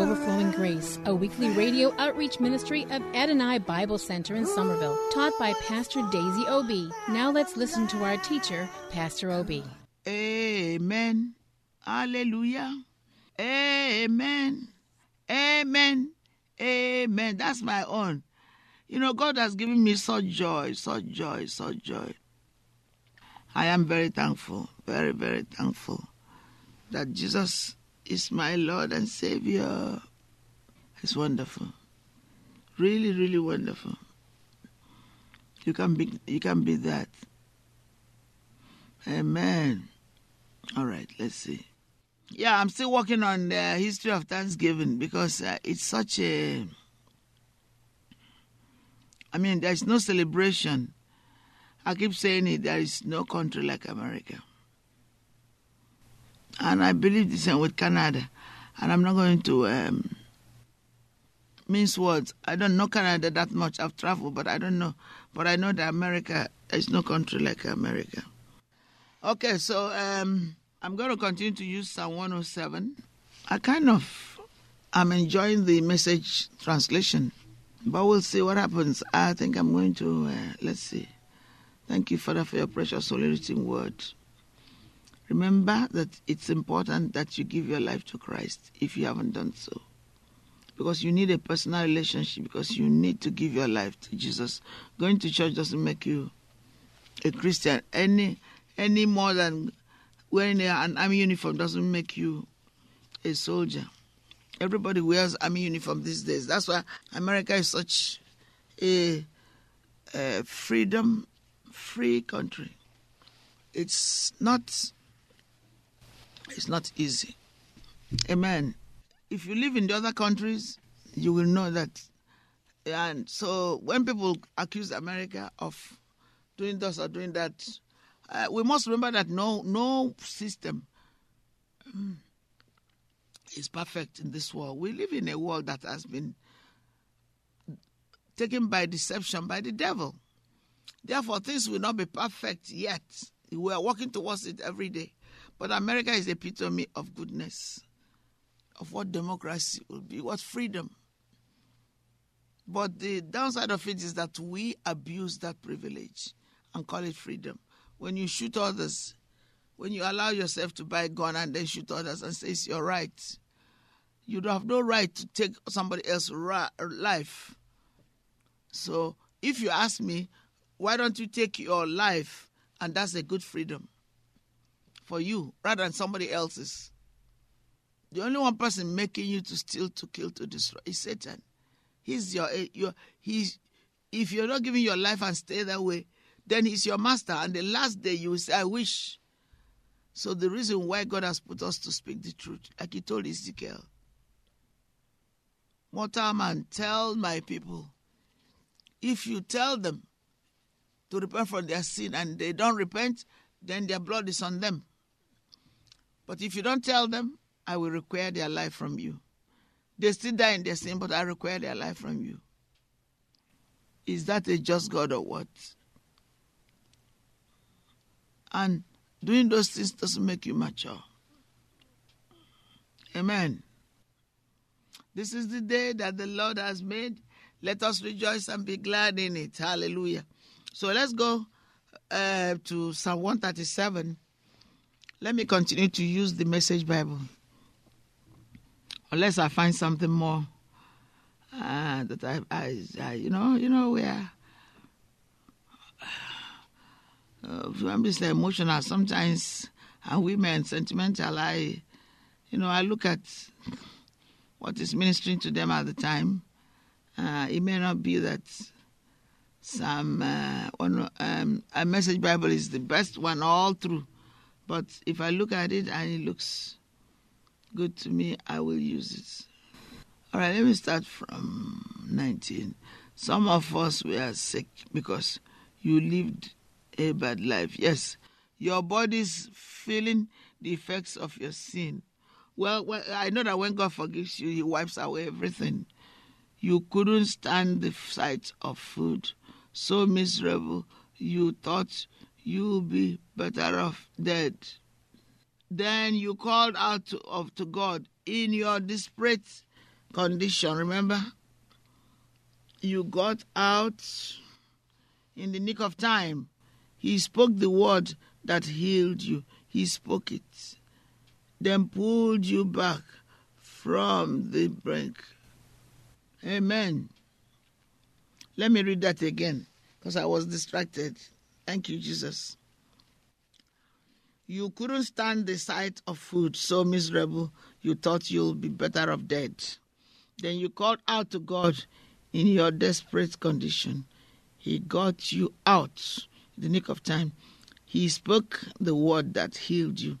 Overflowing Grace, a weekly radio outreach ministry of Adonai Bible Center in Somerville, taught by Pastor Daisy Obi. Now let's listen to our teacher, Pastor Obi. Amen. Hallelujah. Amen. Amen. Amen. That's my own. You know, God has given me such joy, such joy, such joy. I am very thankful, very, very thankful that Jesus is my Lord and Savior. It's wonderful. Really, really wonderful. You can be you can be that. Amen. All right, let's see. Yeah, I'm still working on the history of Thanksgiving because uh, it's such a. I mean, there's no celebration. I keep saying it, there is no country like America. And I believe the same with Canada. And I'm not going to um, mince words. I don't know Canada that much. I've traveled, but I don't know. But I know that America, is no country like America. Okay, so um, I'm going to continue to use Psalm 107. I kind of I'm enjoying the message translation, but we'll see what happens. I think I'm going to, uh, let's see. Thank you, Father, for your precious holy written word. Remember that it's important that you give your life to Christ if you haven't done so. Because you need a personal relationship, because you need to give your life to Jesus. Going to church doesn't make you a Christian any any more than wearing an army uniform doesn't make you a soldier. Everybody wears army uniform these days. That's why America is such a, a freedom free country. It's not it's not easy. Amen. If you live in the other countries, you will know that. And so when people accuse America of doing this or doing that, uh, we must remember that no no system um, is perfect in this world. We live in a world that has been taken by deception by the devil. Therefore, things will not be perfect yet. We are working towards it every day. But America is the epitome of goodness, of what democracy will be, what freedom. But the downside of it is that we abuse that privilege and call it freedom. When you shoot others, when you allow yourself to buy a gun and then shoot others and say it's your right, you have no right to take somebody else's life. So if you ask me, why don't you take your life? And that's a good freedom for you rather than somebody else's. The only one person making you to steal, to kill, to destroy is Satan. He's your, eh, your he's if you're not giving your life and stay that way, then he's your master. And the last day you will say, I wish. So the reason why God has put us to speak the truth, like he told Ezekiel. Mortal man, tell my people, if you tell them to repent from their sin and they don't repent, then their blood is on them. But if you don't tell them, I will require their life from you. They still die in their sin, but I require their life from you. Is that a just God or what? And doing those things doesn't make you mature. Amen. This is the day that the Lord has made. Let us rejoice and be glad in it. Hallelujah. So let's go uh, to Psalm 137. Let me continue to use the Message Bible. Unless I find something more uh, that I, I, I, you know, you know, where uh, I'm emotional sometimes, and women sentimental. I, you know, I look at what is ministering to them at the time. Uh, it may not be that some uh, one, um, a message Bible is the best one all through, but if I look at it and it looks good to me, I will use it. All right, let me start from 19. Some of us were sick because you lived a bad life. Yes, your body's feeling the effects of your sin. Well, well, I know that when God forgives you, He wipes away everything. You couldn't stand the sight of food. So miserable, you thought you'd be better off dead. Then you called out to, of, to God in your desperate condition. Remember? You got out in the nick of time. He spoke the word that healed you. He spoke it then pulled you back from the brink. Amen. Let me read that again because I was distracted. Thank you, Jesus. You couldn't stand the sight of food so miserable you thought you'll be better off dead. Then you called out to God in your desperate condition. He got you out in the nick of time. He spoke the word that healed you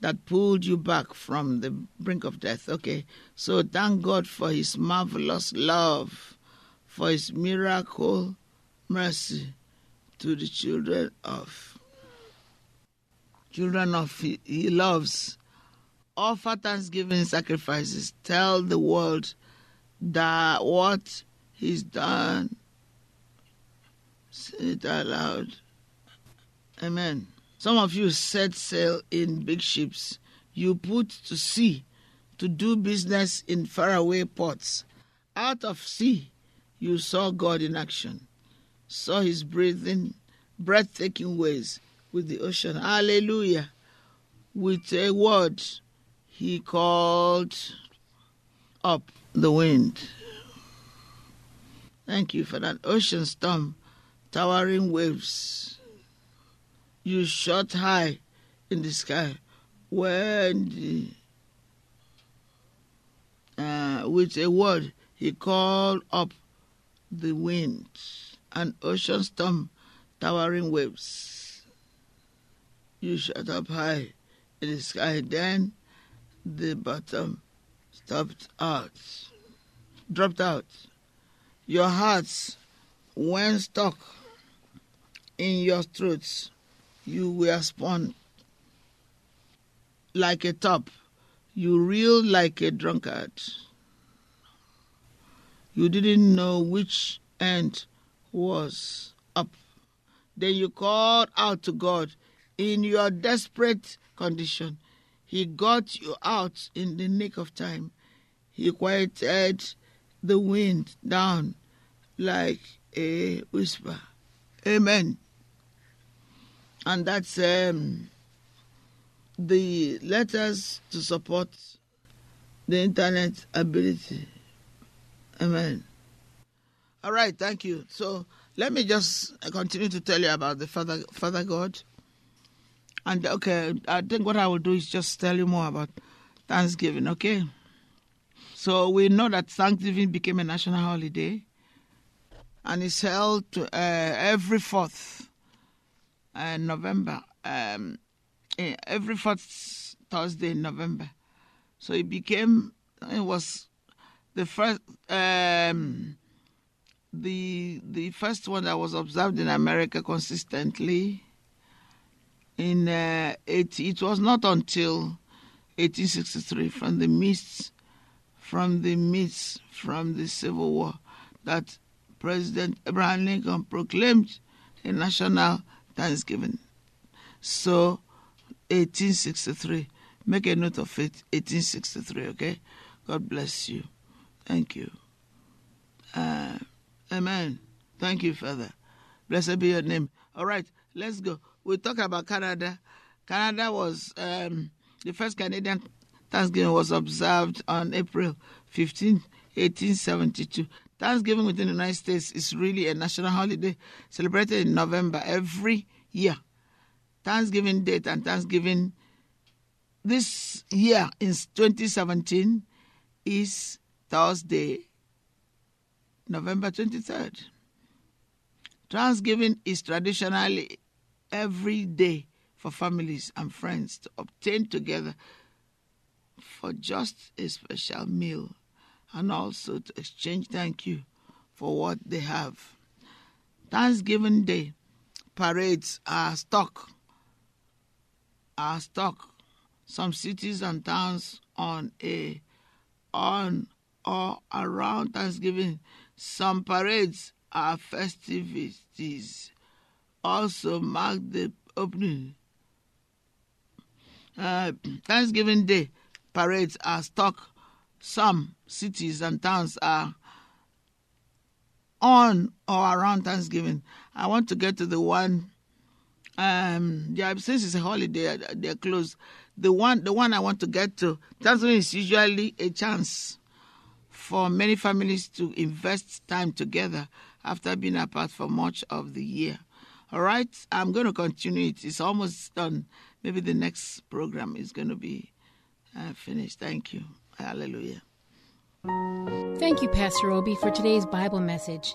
that pulled you back from the brink of death. Okay, so thank God for His marvelous love, for His miracle mercy to the children of children of He, he loves. Offer thanksgiving sacrifices. Tell the world that what He's done. Say it aloud. Amen. Some of you set sail in big ships. You put to sea to do business in faraway ports. Out of sea, you saw God in action, saw his breathing, breathtaking ways with the ocean. Hallelujah. With a word, he called up the wind. Thank you for that ocean storm, towering waves you shot high in the sky when the, uh, with a word he called up the wind, an ocean storm, towering waves. You shot up high in the sky, then the bottom stopped out, dropped out. Your hearts went stuck in your throats you were spun like a top. You reeled like a drunkard. You didn't know which end was up. Then you called out to God in your desperate condition. He got you out in the nick of time. He quieted the wind down like a whisper. Amen and that's um, the letters to support the internet ability. Amen. All right, thank you. So let me just continue to tell you about the Father, Father God. And okay, I think what I will do is just tell you more about Thanksgiving, okay? So we know that Thanksgiving became a national holiday and it's held to, uh, every fourth uh, November, um, eh, every fourth Thursday in November. So it became, it was the first, um, the the first one that was observed in America consistently. In uh, 80, it was not until 1863, from the midst, from the midst, from the Civil War, that President Abraham Lincoln proclaimed a national Thanksgiving. So, 1863. Make a note of it. 1863, okay? God bless you. Thank you. Uh, amen. Thank you, Father. Blessed be your name. All right, let's go. We talk about Canada. Canada was um, the first Canadian Thanksgiving was observed on April 15, 1872. Thanksgiving within the United States is really a national holiday celebrated in November every year. Thanksgiving date and Thanksgiving this year in 2017 is Thursday, November 23rd. Thanksgiving is traditionally every day for families and friends to obtain together for just a special meal and also to exchange thank you for what they have. Thanksgiving Day parades are stuck are stuck some cities and towns on a on or around Thanksgiving. Some parades are festivities also mark the opening. Uh, Thanksgiving Day parades are stuck. Some cities and towns are on or around Thanksgiving. I want to get to the one. Um, yeah, since it's a holiday, they're closed. The one, the one I want to get to. Thanksgiving is usually a chance for many families to invest time together after being apart for much of the year. All right, I'm going to continue it. It's almost done. Maybe the next program is going to be uh, finished. Thank you. Hallelujah. Thank you, Pastor Obi, for today's Bible message.